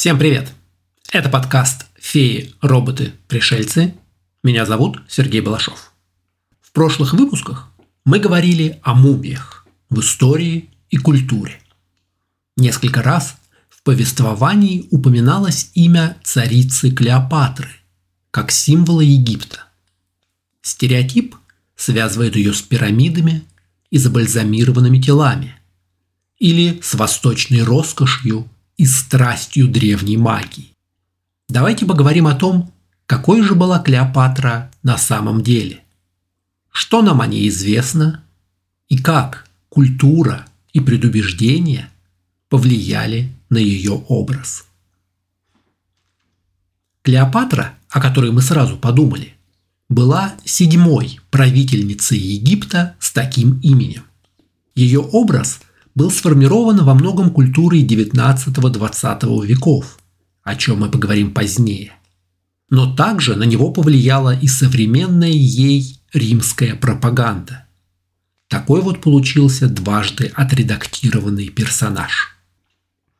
Всем привет! Это подкаст «Феи, роботы, пришельцы». Меня зовут Сергей Балашов. В прошлых выпусках мы говорили о мумиях в истории и культуре. Несколько раз в повествовании упоминалось имя царицы Клеопатры как символа Египта. Стереотип связывает ее с пирамидами и забальзамированными телами или с восточной роскошью и страстью древней магии. Давайте поговорим о том, какой же была Клеопатра на самом деле. Что нам о ней известно и как культура и предубеждения повлияли на ее образ. Клеопатра, о которой мы сразу подумали, была седьмой правительницей Египта с таким именем. Ее образ был сформирован во многом культурой XIX-XX веков, о чем мы поговорим позднее. Но также на него повлияла и современная ей римская пропаганда. Такой вот получился дважды отредактированный персонаж.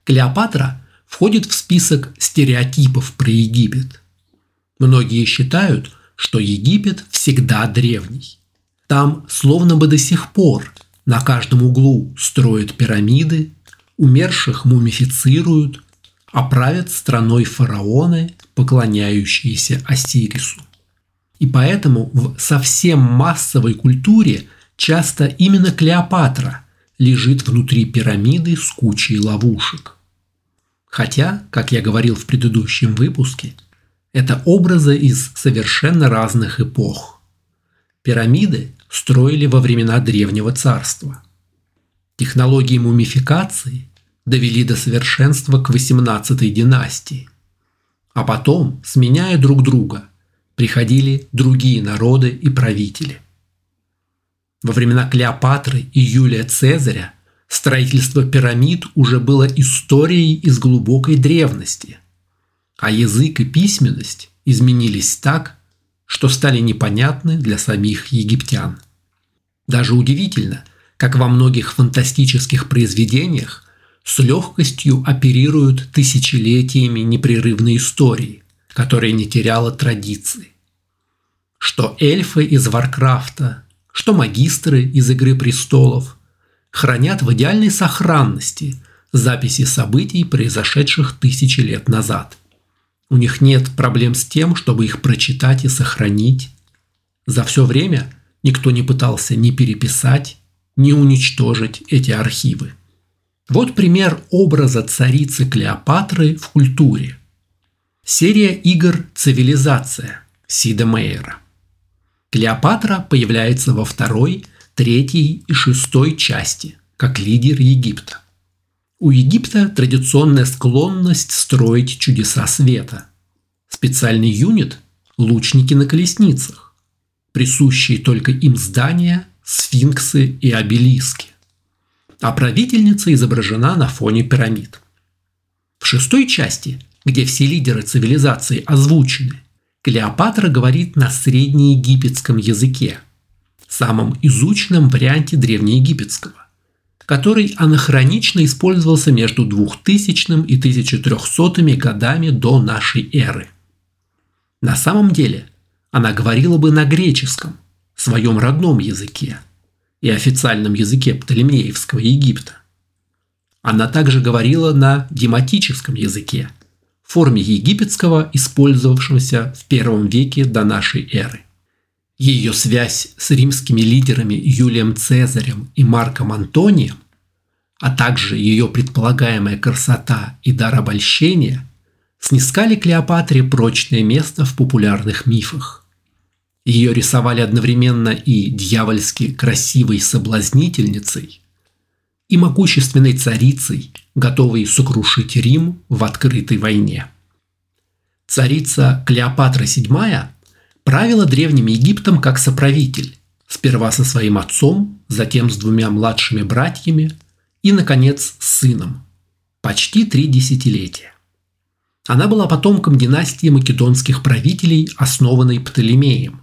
Клеопатра входит в список стереотипов про Египет. Многие считают, что Египет всегда древний. Там словно бы до сих пор на каждом углу строят пирамиды, умерших мумифицируют, а правят страной фараоны, поклоняющиеся Осирису. И поэтому в совсем массовой культуре часто именно Клеопатра лежит внутри пирамиды с кучей ловушек. Хотя, как я говорил в предыдущем выпуске, это образы из совершенно разных эпох. Пирамиды строили во времена Древнего Царства. Технологии мумификации довели до совершенства к 18 династии. А потом, сменяя друг друга, приходили другие народы и правители. Во времена Клеопатры и Юлия Цезаря строительство пирамид уже было историей из глубокой древности, а язык и письменность изменились так, что стали непонятны для самих египтян. Даже удивительно, как во многих фантастических произведениях с легкостью оперируют тысячелетиями непрерывной истории, которая не теряла традиции. Что эльфы из Варкрафта, что магистры из «Игры престолов» хранят в идеальной сохранности записи событий, произошедших тысячи лет назад. У них нет проблем с тем, чтобы их прочитать и сохранить. За все время никто не пытался ни переписать, ни уничтожить эти архивы. Вот пример образа царицы Клеопатры в культуре. Серия игр «Цивилизация» Сида Мейера. Клеопатра появляется во второй, третьей и шестой части, как лидер Египта. У Египта традиционная склонность строить чудеса света. Специальный юнит – лучники на колесницах, присущие только им здания, сфинксы и обелиски. А правительница изображена на фоне пирамид. В шестой части, где все лидеры цивилизации озвучены, Клеопатра говорит на среднеегипетском языке, самом изученном варианте древнеегипетского который анахронично использовался между 2000 и 1300 годами до нашей эры. На самом деле она говорила бы на греческом, своем родном языке и официальном языке Птолемеевского Египта. Она также говорила на дематическом языке, форме египетского, использовавшегося в первом веке до нашей эры. Ее связь с римскими лидерами Юлием Цезарем и Марком Антонием, а также ее предполагаемая красота и дар обольщения снискали Клеопатре прочное место в популярных мифах. Ее рисовали одновременно и дьявольски красивой соблазнительницей, и могущественной царицей, готовой сокрушить Рим в открытой войне. Царица Клеопатра VII правила Древним Египтом как соправитель, сперва со своим отцом, затем с двумя младшими братьями и, наконец, с сыном. Почти три десятилетия. Она была потомком династии македонских правителей, основанной Птолемеем,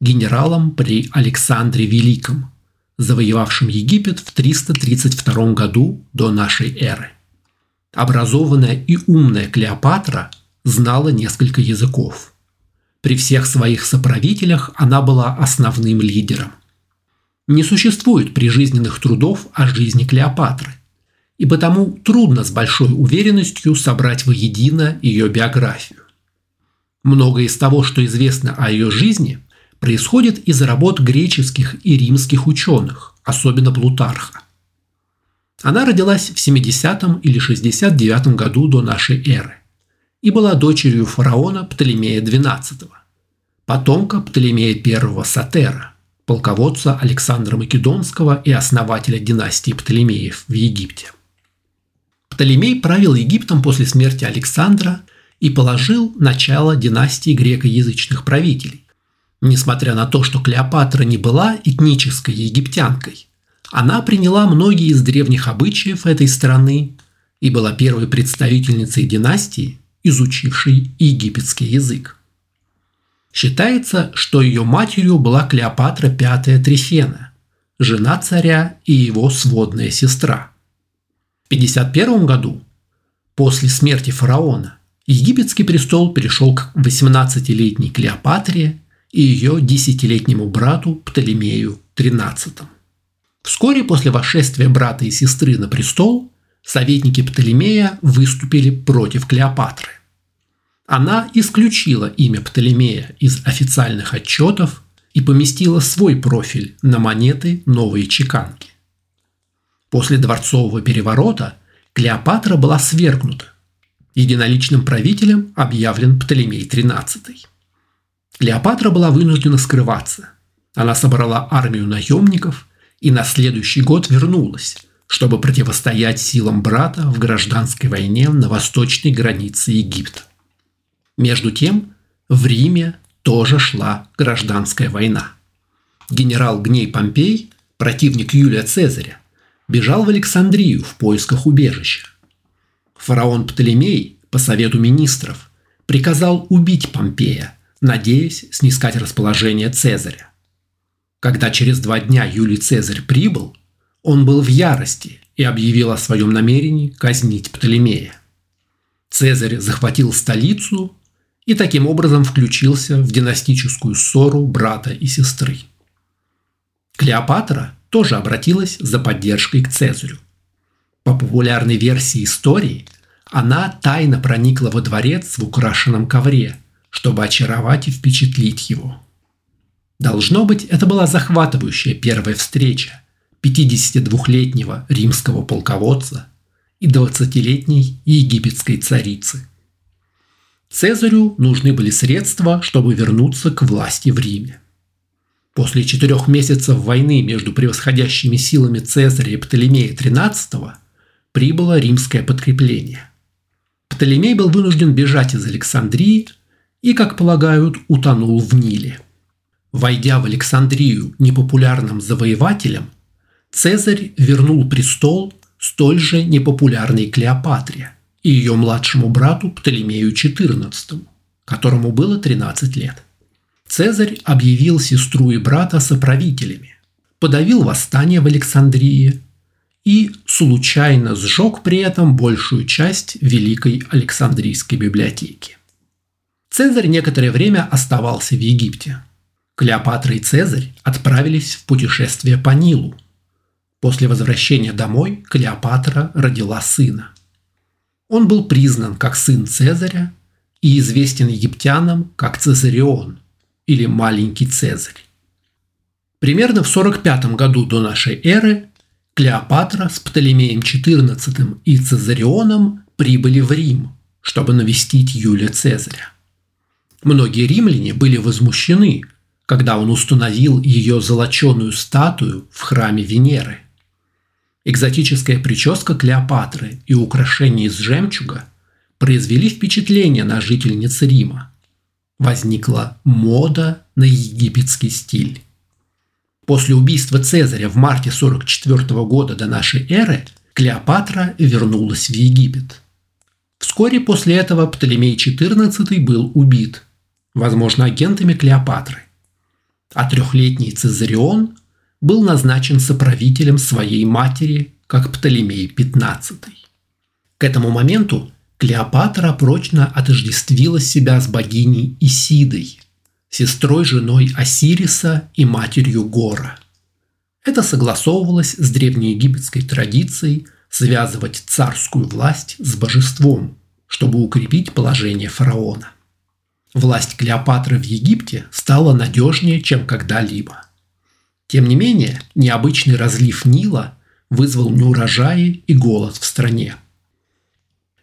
генералом при Александре Великом, завоевавшим Египет в 332 году до нашей эры. Образованная и умная Клеопатра знала несколько языков. При всех своих соправителях она была основным лидером. Не существует прижизненных трудов о жизни Клеопатры, и потому трудно с большой уверенностью собрать воедино ее биографию. Многое из того, что известно о ее жизни, происходит из работ греческих и римских ученых, особенно Плутарха. Она родилась в 70 или 69 году до нашей эры и была дочерью фараона Птолемея XII, потомка Птолемея I Сатера, полководца Александра Македонского и основателя династии Птолемеев в Египте. Птолемей правил Египтом после смерти Александра и положил начало династии грекоязычных правителей. Несмотря на то, что Клеопатра не была этнической египтянкой, она приняла многие из древних обычаев этой страны и была первой представительницей династии, изучившей египетский язык. Считается, что ее матерью была Клеопатра V Трифена, жена царя и его сводная сестра. В 51 году, после смерти фараона, египетский престол перешел к 18-летней Клеопатре и ее десятилетнему брату Птолемею XIII. Вскоре после восшествия брата и сестры на престол советники Птолемея выступили против Клеопатры. Она исключила имя Птолемея из официальных отчетов и поместила свой профиль на монеты новой чеканки. После дворцового переворота Клеопатра была свергнута. Единоличным правителем объявлен Птолемей XIII. Клеопатра была вынуждена скрываться. Она собрала армию наемников и на следующий год вернулась, чтобы противостоять силам брата в гражданской войне на восточной границе Египта. Между тем, в Риме тоже шла гражданская война. Генерал Гней Помпей, противник Юлия Цезаря, бежал в Александрию в поисках убежища. Фараон Птолемей, по совету министров, приказал убить Помпея, надеясь снискать расположение Цезаря. Когда через два дня Юлий Цезарь прибыл, он был в ярости и объявил о своем намерении казнить Птолемея. Цезарь захватил столицу и таким образом включился в династическую ссору брата и сестры. Клеопатра тоже обратилась за поддержкой к Цезарю. По популярной версии истории, она тайно проникла во дворец в украшенном ковре – чтобы очаровать и впечатлить его. Должно быть, это была захватывающая первая встреча 52-летнего римского полководца и 20-летней египетской царицы. Цезарю нужны были средства, чтобы вернуться к власти в Риме. После четырех месяцев войны между превосходящими силами Цезаря и Птолемея XIII прибыло римское подкрепление. Птолемей был вынужден бежать из Александрии и, как полагают, утонул в Ниле. Войдя в Александрию непопулярным завоевателем, Цезарь вернул престол столь же непопулярной Клеопатре и ее младшему брату Птолемею XIV, которому было 13 лет. Цезарь объявил сестру и брата соправителями, подавил восстание в Александрии и случайно сжег при этом большую часть Великой Александрийской библиотеки. Цезарь некоторое время оставался в Египте. Клеопатра и Цезарь отправились в путешествие по Нилу. После возвращения домой Клеопатра родила сына. Он был признан как сын Цезаря и известен египтянам как Цезарион или Маленький Цезарь. Примерно в 45 году до нашей эры Клеопатра с Птолемеем XIV и Цезарионом прибыли в Рим, чтобы навестить Юлия Цезаря. Многие римляне были возмущены, когда он установил ее золоченую статую в храме Венеры. Экзотическая прическа Клеопатры и украшения из жемчуга произвели впечатление на жительниц Рима. Возникла мода на египетский стиль. После убийства Цезаря в марте 44 года до нашей эры Клеопатра вернулась в Египет. Вскоре после этого Птолемей XIV был убит – возможно, агентами Клеопатры. А трехлетний Цезарион был назначен соправителем своей матери, как Птолемей XV. К этому моменту Клеопатра прочно отождествила себя с богиней Исидой, сестрой женой Осириса и матерью Гора. Это согласовывалось с древнеегипетской традицией связывать царскую власть с божеством, чтобы укрепить положение фараона. Власть Клеопатры в Египте стала надежнее, чем когда-либо. Тем не менее, необычный разлив Нила вызвал неурожаи и голод в стране.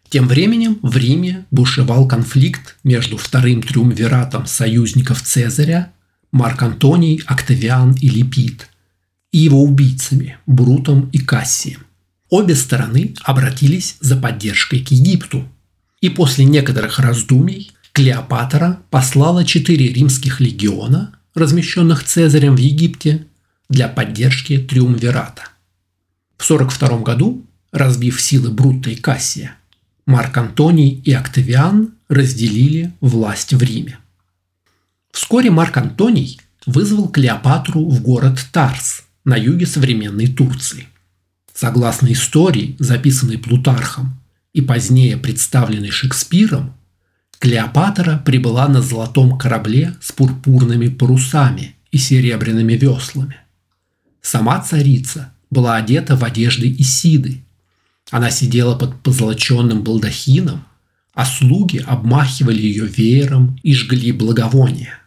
Тем временем в Риме бушевал конфликт между вторым триумвиратом союзников Цезаря Марк Антоний, Октавиан и Липид и его убийцами Брутом и Кассием. Обе стороны обратились за поддержкой к Египту. И после некоторых раздумий Клеопатра послала четыре римских легиона, размещенных Цезарем в Египте, для поддержки Триумвирата. В 42 году, разбив силы Брутта и Кассия, Марк Антоний и Октавиан разделили власть в Риме. Вскоре Марк Антоний вызвал Клеопатру в город Тарс на юге современной Турции. Согласно истории, записанной Плутархом и позднее представленной Шекспиром, Клеопатра прибыла на золотом корабле с пурпурными парусами и серебряными веслами. Сама царица была одета в одежды Исиды. Она сидела под позолоченным балдахином, а слуги обмахивали ее веером и жгли благовония.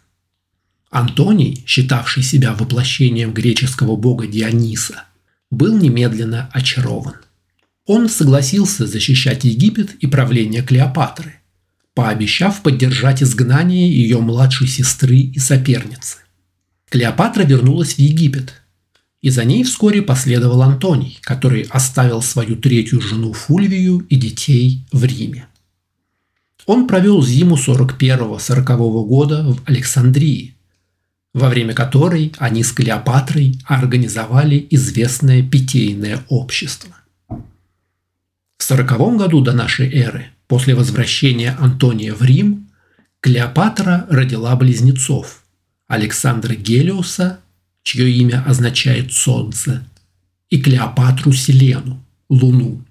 Антоний, считавший себя воплощением греческого бога Диониса, был немедленно очарован. Он согласился защищать Египет и правление Клеопатры, пообещав поддержать изгнание ее младшей сестры и соперницы. Клеопатра вернулась в Египет, и за ней вскоре последовал Антоний, который оставил свою третью жену Фульвию и детей в Риме. Он провел зиму 41-40 года в Александрии, во время которой они с Клеопатрой организовали известное питейное общество. В 40 году до нашей эры, после возвращения Антония в Рим, Клеопатра родила близнецов – Александра Гелиуса чье имя означает «солнце», и Клеопатру Селену, Луну.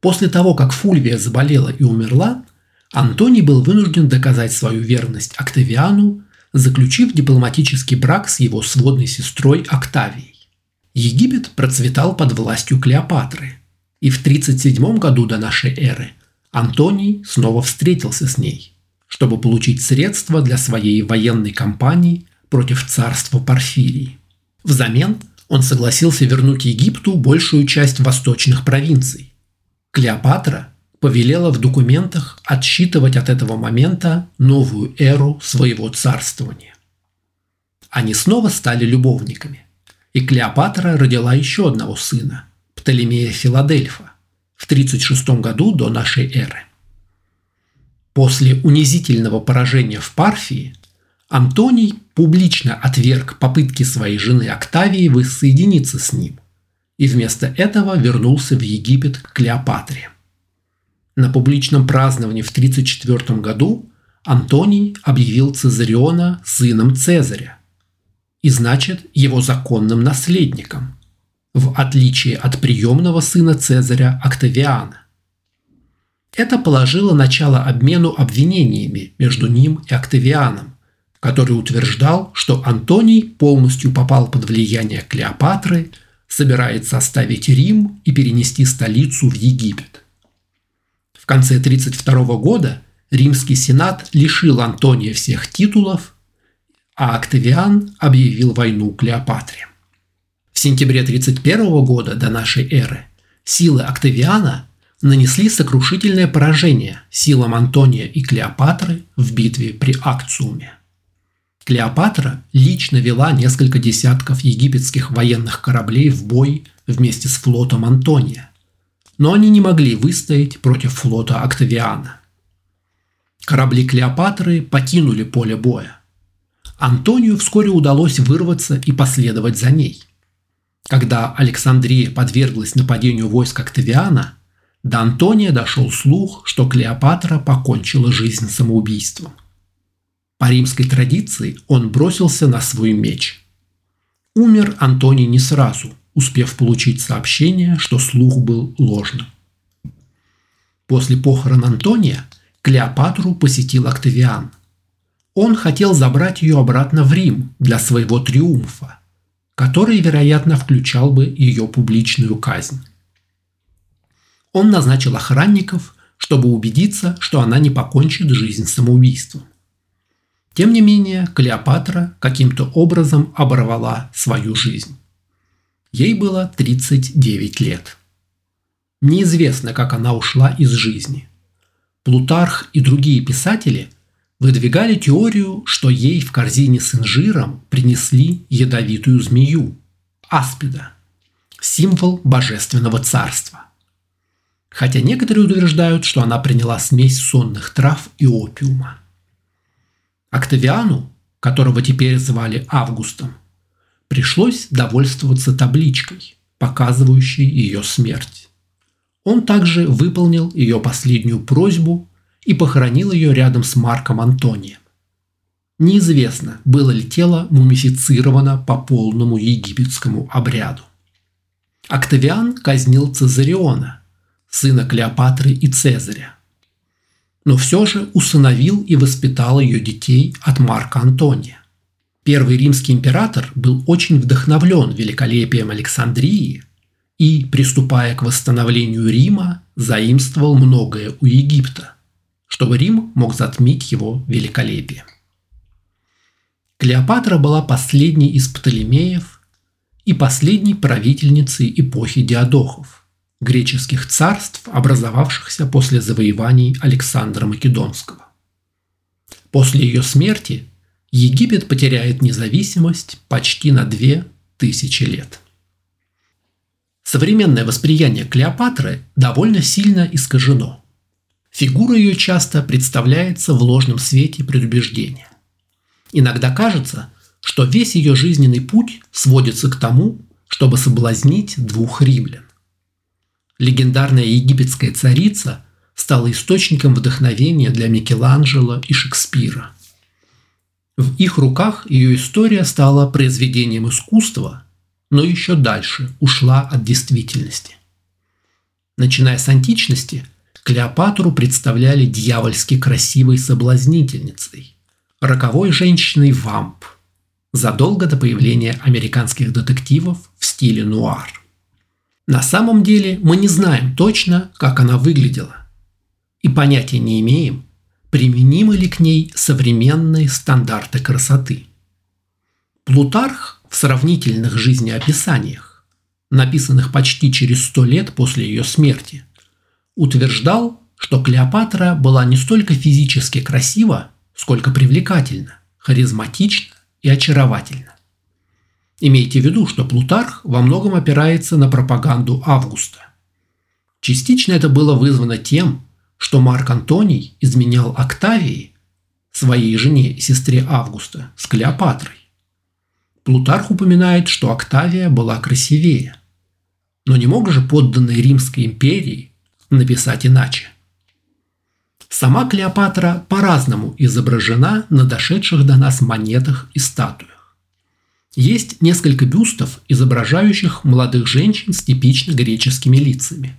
После того, как Фульвия заболела и умерла, Антоний был вынужден доказать свою верность Октавиану, заключив дипломатический брак с его сводной сестрой Октавией. Египет процветал под властью Клеопатры, и в 37 году до нашей эры Антоний снова встретился с ней, чтобы получить средства для своей военной кампании против царства Порфирии. Взамен он согласился вернуть Египту большую часть восточных провинций. Клеопатра повелела в документах отсчитывать от этого момента новую эру своего царствования. Они снова стали любовниками, и Клеопатра родила еще одного сына, Птолемея Филадельфа, в 36 году до нашей эры. После унизительного поражения в Парфии Антоний публично отверг попытки своей жены Октавии воссоединиться с ним и вместо этого вернулся в Египет к Клеопатре. На публичном праздновании в 34 году Антоний объявил Цезариона сыном Цезаря и значит его законным наследником, в отличие от приемного сына Цезаря Октавиана. Это положило начало обмену обвинениями между ним и Октавианом, который утверждал, что Антоний полностью попал под влияние Клеопатры, собирается оставить Рим и перенести столицу в Египет. В конце 32 года Римский сенат лишил Антония всех титулов, а Октавиан объявил войну Клеопатре. В сентябре 31 года до нашей эры силы Октавиана нанесли сокрушительное поражение силам Антония и Клеопатры в битве при Акциуме. Клеопатра лично вела несколько десятков египетских военных кораблей в бой вместе с флотом Антония, но они не могли выстоять против флота Октавиана. Корабли Клеопатры покинули поле боя. Антонию вскоре удалось вырваться и последовать за ней. Когда Александрия подверглась нападению войск Октавиана, до Антония дошел слух, что Клеопатра покончила жизнь самоубийством. По римской традиции он бросился на свой меч. Умер Антоний не сразу, успев получить сообщение, что слух был ложным. После похорон Антония Клеопатру посетил Октавиан. Он хотел забрать ее обратно в Рим для своего триумфа, который, вероятно, включал бы ее публичную казнь. Он назначил охранников, чтобы убедиться, что она не покончит жизнь самоубийством. Тем не менее, Клеопатра каким-то образом оборвала свою жизнь. Ей было 39 лет. Неизвестно, как она ушла из жизни. Плутарх и другие писатели выдвигали теорию, что ей в корзине с инжиром принесли ядовитую змею – аспида, символ божественного царства. Хотя некоторые утверждают, что она приняла смесь сонных трав и опиума. Октавиану, которого теперь звали Августом, пришлось довольствоваться табличкой, показывающей ее смерть. Он также выполнил ее последнюю просьбу и похоронил ее рядом с Марком Антонием. Неизвестно, было ли тело мумифицировано по полному египетскому обряду. Октавиан казнил Цезариона, сына Клеопатры и Цезаря, но все же усыновил и воспитал ее детей от Марка Антония. Первый римский император был очень вдохновлен великолепием Александрии и, приступая к восстановлению Рима, заимствовал многое у Египта, чтобы Рим мог затмить его великолепие. Клеопатра была последней из Птолемеев и последней правительницей эпохи Диадохов – греческих царств, образовавшихся после завоеваний Александра Македонского. После ее смерти Египет потеряет независимость почти на две тысячи лет. Современное восприятие Клеопатры довольно сильно искажено. Фигура ее часто представляется в ложном свете предубеждения. Иногда кажется, что весь ее жизненный путь сводится к тому, чтобы соблазнить двух римлян. Легендарная египетская царица стала источником вдохновения для Микеланджело и Шекспира. В их руках ее история стала произведением искусства, но еще дальше ушла от действительности. Начиная с античности, Клеопатру представляли дьявольски красивой соблазнительницей, роковой женщиной-вамп, задолго до появления американских детективов в стиле нуар – на самом деле мы не знаем точно, как она выглядела. И понятия не имеем, применимы ли к ней современные стандарты красоты. Плутарх в сравнительных жизнеописаниях, написанных почти через сто лет после ее смерти, утверждал, что Клеопатра была не столько физически красива, сколько привлекательна, харизматична и очаровательна. Имейте в виду, что Плутарх во многом опирается на пропаганду Августа. Частично это было вызвано тем, что Марк Антоний изменял Октавии, своей жене и сестре Августа, с Клеопатрой. Плутарх упоминает, что Октавия была красивее. Но не мог же подданный Римской империи написать иначе. Сама Клеопатра по-разному изображена на дошедших до нас монетах и статуях. Есть несколько бюстов, изображающих молодых женщин с типично греческими лицами.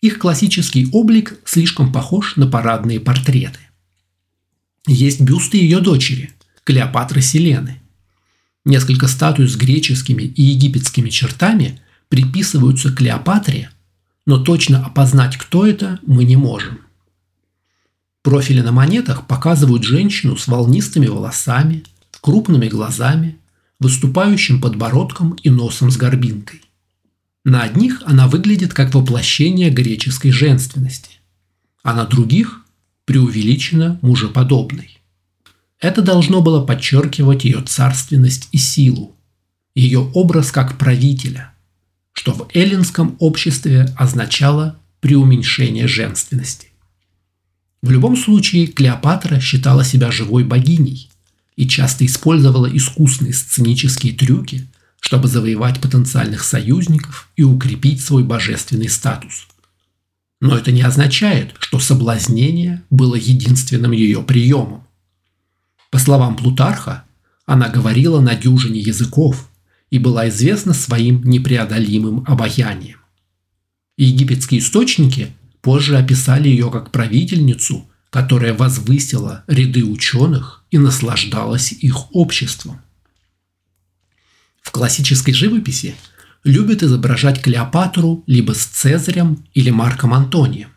Их классический облик слишком похож на парадные портреты. Есть бюсты ее дочери, Клеопатры Селены. Несколько статуй с греческими и египетскими чертами приписываются Клеопатре, но точно опознать, кто это, мы не можем. Профили на монетах показывают женщину с волнистыми волосами, крупными глазами – выступающим подбородком и носом с горбинкой. На одних она выглядит как воплощение греческой женственности, а на других преувеличенно мужеподобной. Это должно было подчеркивать ее царственность и силу, ее образ как правителя, что в эллинском обществе означало преуменьшение женственности. В любом случае Клеопатра считала себя живой богиней, и часто использовала искусные сценические трюки, чтобы завоевать потенциальных союзников и укрепить свой божественный статус. Но это не означает, что соблазнение было единственным ее приемом. По словам Плутарха, она говорила на дюжине языков и была известна своим непреодолимым обаянием. Египетские источники позже описали ее как правительницу, которая возвысила ряды ученых и наслаждалась их обществом. В классической живописи любят изображать Клеопатру либо с Цезарем или Марком Антонием,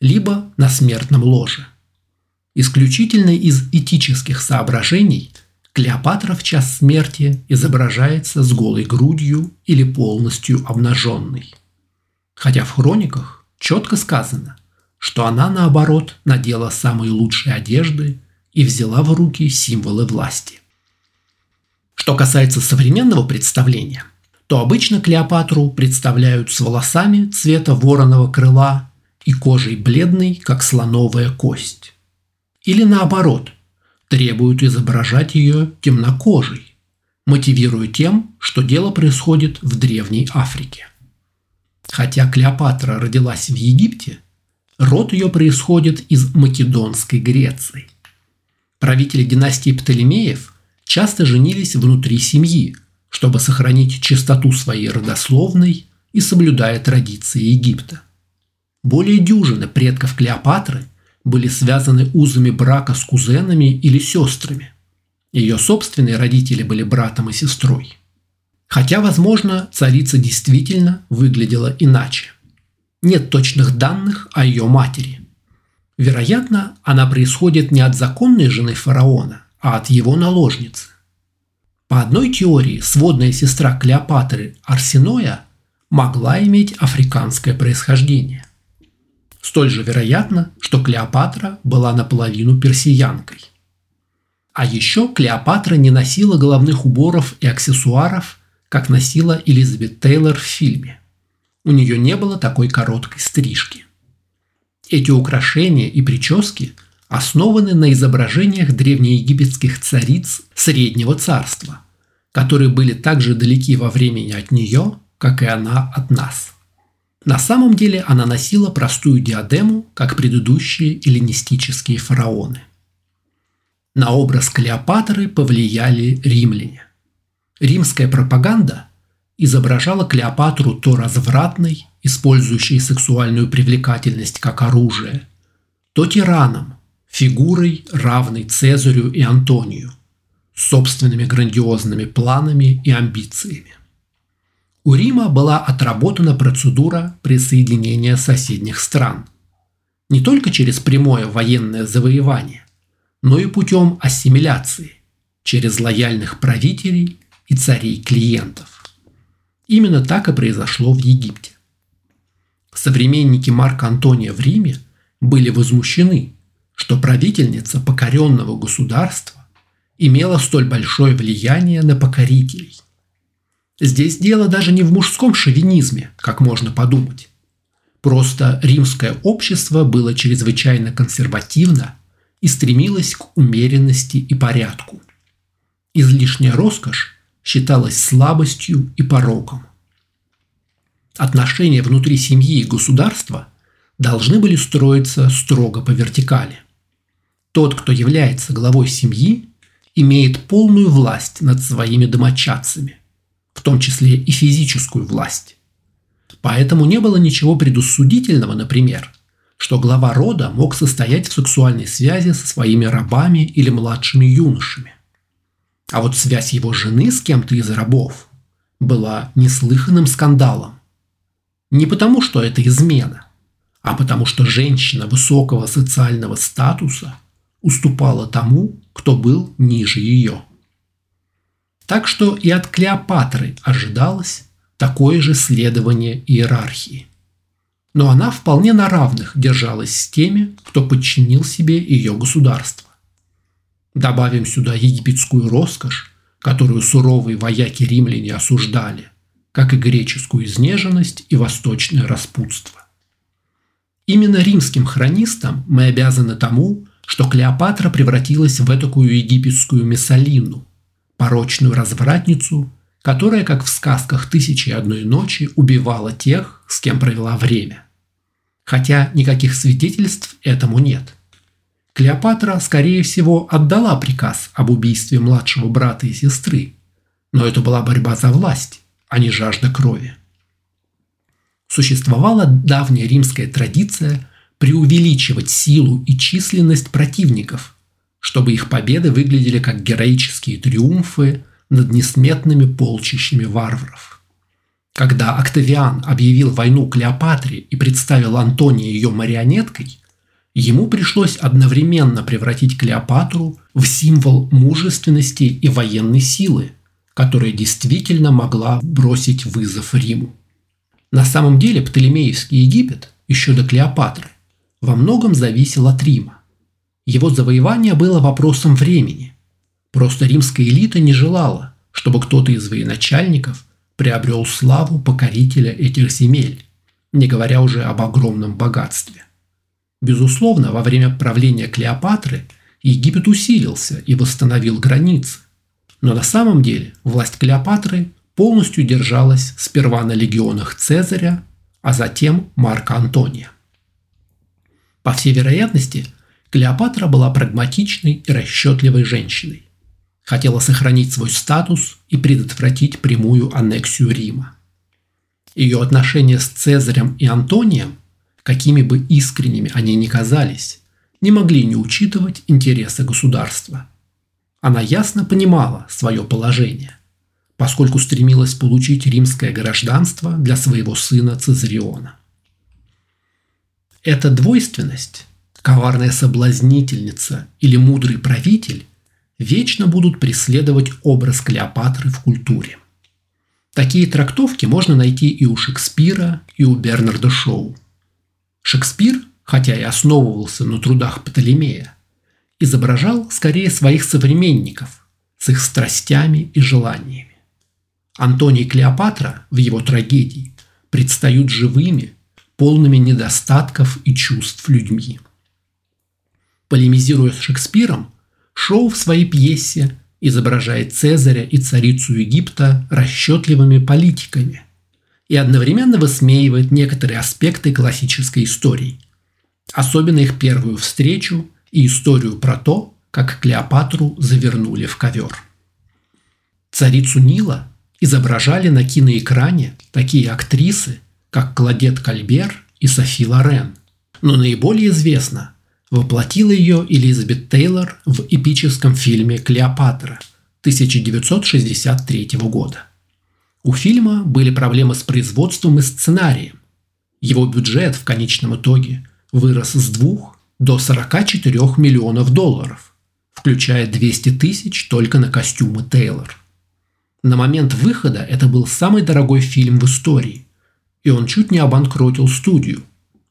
либо на смертном ложе. Исключительно из этических соображений Клеопатра в час смерти изображается с голой грудью или полностью обнаженной. Хотя в хрониках четко сказано, что она, наоборот, надела самые лучшие одежды и взяла в руки символы власти. Что касается современного представления, то обычно Клеопатру представляют с волосами цвета вороного крыла и кожей бледной, как слоновая кость. Или наоборот, требуют изображать ее темнокожей, мотивируя тем, что дело происходит в Древней Африке. Хотя Клеопатра родилась в Египте, род ее происходит из Македонской Греции. Правители династии Птолемеев часто женились внутри семьи, чтобы сохранить чистоту своей родословной и соблюдая традиции Египта. Более дюжины предков Клеопатры были связаны узами брака с кузенами или сестрами. Ее собственные родители были братом и сестрой. Хотя, возможно, царица действительно выглядела иначе. Нет точных данных о ее матери. Вероятно, она происходит не от законной жены фараона, а от его наложницы. По одной теории, сводная сестра Клеопатры Арсеноя могла иметь африканское происхождение. Столь же вероятно, что Клеопатра была наполовину персиянкой. А еще Клеопатра не носила головных уборов и аксессуаров, как носила Элизабет Тейлор в фильме. У нее не было такой короткой стрижки. Эти украшения и прически основаны на изображениях древнеегипетских цариц Среднего Царства, которые были так же далеки во времени от нее, как и она от нас – на самом деле она носила простую диадему, как предыдущие эллинистические фараоны. На образ Клеопатры повлияли римляне. Римская пропаганда изображала Клеопатру то развратной, использующей сексуальную привлекательность как оружие, то тираном, фигурой, равной Цезарю и Антонию, собственными грандиозными планами и амбициями. У Рима была отработана процедура присоединения соседних стран. Не только через прямое военное завоевание, но и путем ассимиляции, через лояльных правителей и царей-клиентов. Именно так и произошло в Египте. Современники Марка Антония в Риме были возмущены, что правительница покоренного государства имела столь большое влияние на покорителей. Здесь дело даже не в мужском шовинизме, как можно подумать. Просто римское общество было чрезвычайно консервативно и стремилось к умеренности и порядку. Излишняя роскошь считалась слабостью и пороком. Отношения внутри семьи и государства должны были строиться строго по вертикали. Тот, кто является главой семьи, имеет полную власть над своими домочадцами – том числе и физическую власть. Поэтому не было ничего предусудительного, например, что глава рода мог состоять в сексуальной связи со своими рабами или младшими юношами. А вот связь его жены с кем-то из рабов была неслыханным скандалом. Не потому, что это измена, а потому что женщина высокого социального статуса уступала тому, кто был ниже ее. Так что и от Клеопатры ожидалось такое же следование иерархии. Но она вполне на равных держалась с теми, кто подчинил себе ее государство. Добавим сюда египетскую роскошь, которую суровые вояки римляне осуждали, как и греческую изнеженность и восточное распутство. Именно римским хронистам мы обязаны тому, что Клеопатра превратилась в такую египетскую Мессалину – порочную развратницу, которая, как в сказках «Тысячи и одной ночи», убивала тех, с кем провела время. Хотя никаких свидетельств этому нет. Клеопатра, скорее всего, отдала приказ об убийстве младшего брата и сестры, но это была борьба за власть, а не жажда крови. Существовала давняя римская традиция преувеличивать силу и численность противников, чтобы их победы выглядели как героические триумфы над несметными полчищами варваров. Когда Октавиан объявил войну Клеопатре и представил Антония ее марионеткой, ему пришлось одновременно превратить Клеопатру в символ мужественности и военной силы, которая действительно могла бросить вызов Риму. На самом деле Птолемеевский Египет, еще до Клеопатры, во многом зависел от Рима. Его завоевание было вопросом времени. Просто римская элита не желала, чтобы кто-то из военачальников приобрел славу покорителя этих земель, не говоря уже об огромном богатстве. Безусловно, во время правления Клеопатры Египет усилился и восстановил границы. Но на самом деле власть Клеопатры полностью держалась сперва на легионах Цезаря, а затем Марка Антония. По всей вероятности, Клеопатра была прагматичной и расчетливой женщиной. Хотела сохранить свой статус и предотвратить прямую аннексию Рима. Ее отношения с Цезарем и Антонием, какими бы искренними они ни казались, не могли не учитывать интересы государства. Она ясно понимала свое положение, поскольку стремилась получить римское гражданство для своего сына Цезариона. Эта двойственность коварная соблазнительница или мудрый правитель вечно будут преследовать образ Клеопатры в культуре. Такие трактовки можно найти и у Шекспира, и у Бернарда Шоу. Шекспир, хотя и основывался на трудах Птолемея, изображал скорее своих современников с их страстями и желаниями. Антоний и Клеопатра в его трагедии предстают живыми, полными недостатков и чувств людьми. Полемизируя с Шекспиром, Шоу в своей пьесе изображает Цезаря и царицу Египта расчетливыми политиками и одновременно высмеивает некоторые аспекты классической истории, особенно их первую встречу и историю про то, как Клеопатру завернули в ковер. Царицу Нила изображали на киноэкране такие актрисы, как Кладет Кальбер и Софи Лорен. Но наиболее известна воплотила ее Элизабет Тейлор в эпическом фильме «Клеопатра» 1963 года. У фильма были проблемы с производством и сценарием. Его бюджет в конечном итоге вырос с 2 до 44 миллионов долларов, включая 200 тысяч только на костюмы Тейлор. На момент выхода это был самый дорогой фильм в истории, и он чуть не обанкротил студию,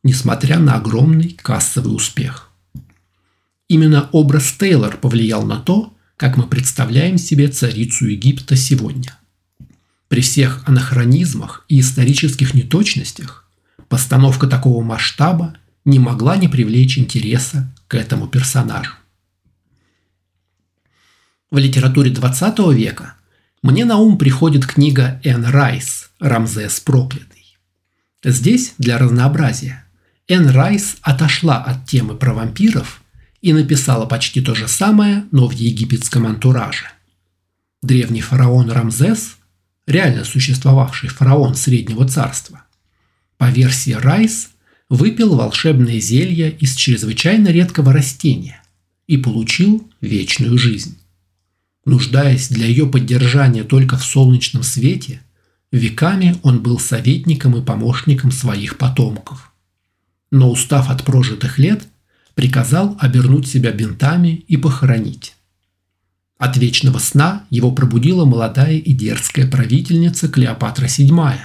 несмотря на огромный кассовый успех. Именно образ Тейлор повлиял на то, как мы представляем себе царицу Египта сегодня. При всех анахронизмах и исторических неточностях постановка такого масштаба не могла не привлечь интереса к этому персонажу. В литературе 20 века мне на ум приходит книга Энн Райс «Рамзес проклятый». Здесь, для разнообразия, Энн Райс отошла от темы про вампиров и написала почти то же самое, но в египетском антураже. Древний фараон Рамзес, реально существовавший фараон Среднего Царства, по версии Райс, выпил волшебное зелье из чрезвычайно редкого растения и получил вечную жизнь. Нуждаясь для ее поддержания только в солнечном свете, веками он был советником и помощником своих потомков. Но устав от прожитых лет – приказал обернуть себя бинтами и похоронить. От вечного сна его пробудила молодая и дерзкая правительница Клеопатра VII,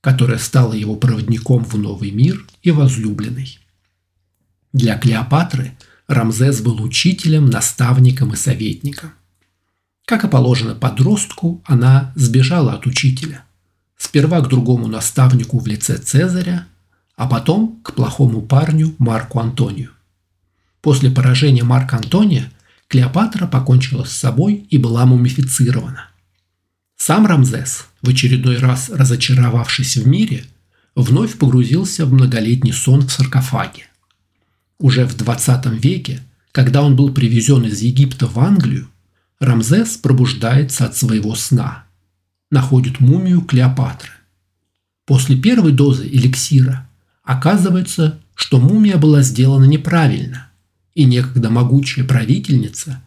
которая стала его проводником в новый мир и возлюбленной. Для Клеопатры Рамзес был учителем, наставником и советником. Как и положено подростку, она сбежала от учителя. Сперва к другому наставнику в лице Цезаря, а потом к плохому парню Марку Антонию. После поражения Марка Антония Клеопатра покончила с собой и была мумифицирована. Сам Рамзес, в очередной раз разочаровавшись в мире, вновь погрузился в многолетний сон в саркофаге. Уже в 20 веке, когда он был привезен из Египта в Англию, Рамзес пробуждается от своего сна. Находит мумию Клеопатры. После первой дозы эликсира оказывается, что мумия была сделана неправильно, и некогда могучая правительница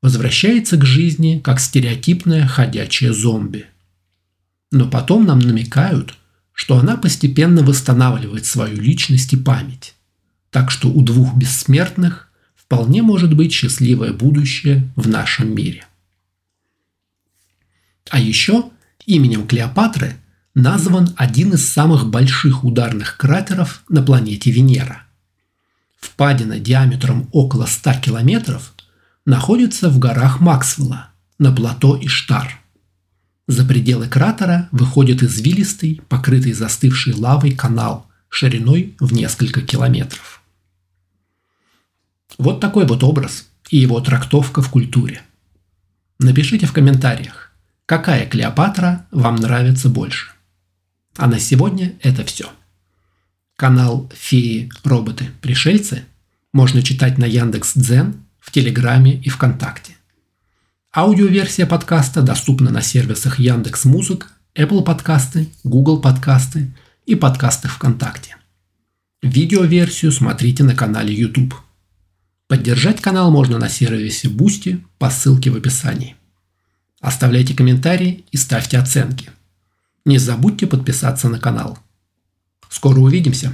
возвращается к жизни как стереотипная ходячая зомби. Но потом нам намекают, что она постепенно восстанавливает свою личность и память. Так что у двух бессмертных вполне может быть счастливое будущее в нашем мире. А еще именем Клеопатры назван один из самых больших ударных кратеров на планете Венера. Впадина диаметром около 100 километров находится в горах Максвелла на плато Иштар. За пределы кратера выходит извилистый, покрытый застывшей лавой канал шириной в несколько километров. Вот такой вот образ и его трактовка в культуре. Напишите в комментариях, какая Клеопатра вам нравится больше. А на сегодня это все. Канал «Феи, роботы, пришельцы» можно читать на Яндекс.Дзен, в Телеграме и ВКонтакте. Аудиоверсия подкаста доступна на сервисах Яндекс Музыка, Apple подкасты, Google подкасты и подкасты ВКонтакте. Видеоверсию смотрите на канале YouTube. Поддержать канал можно на сервисе Boosty по ссылке в описании. Оставляйте комментарии и ставьте оценки. Не забудьте подписаться на канал. Скоро увидимся!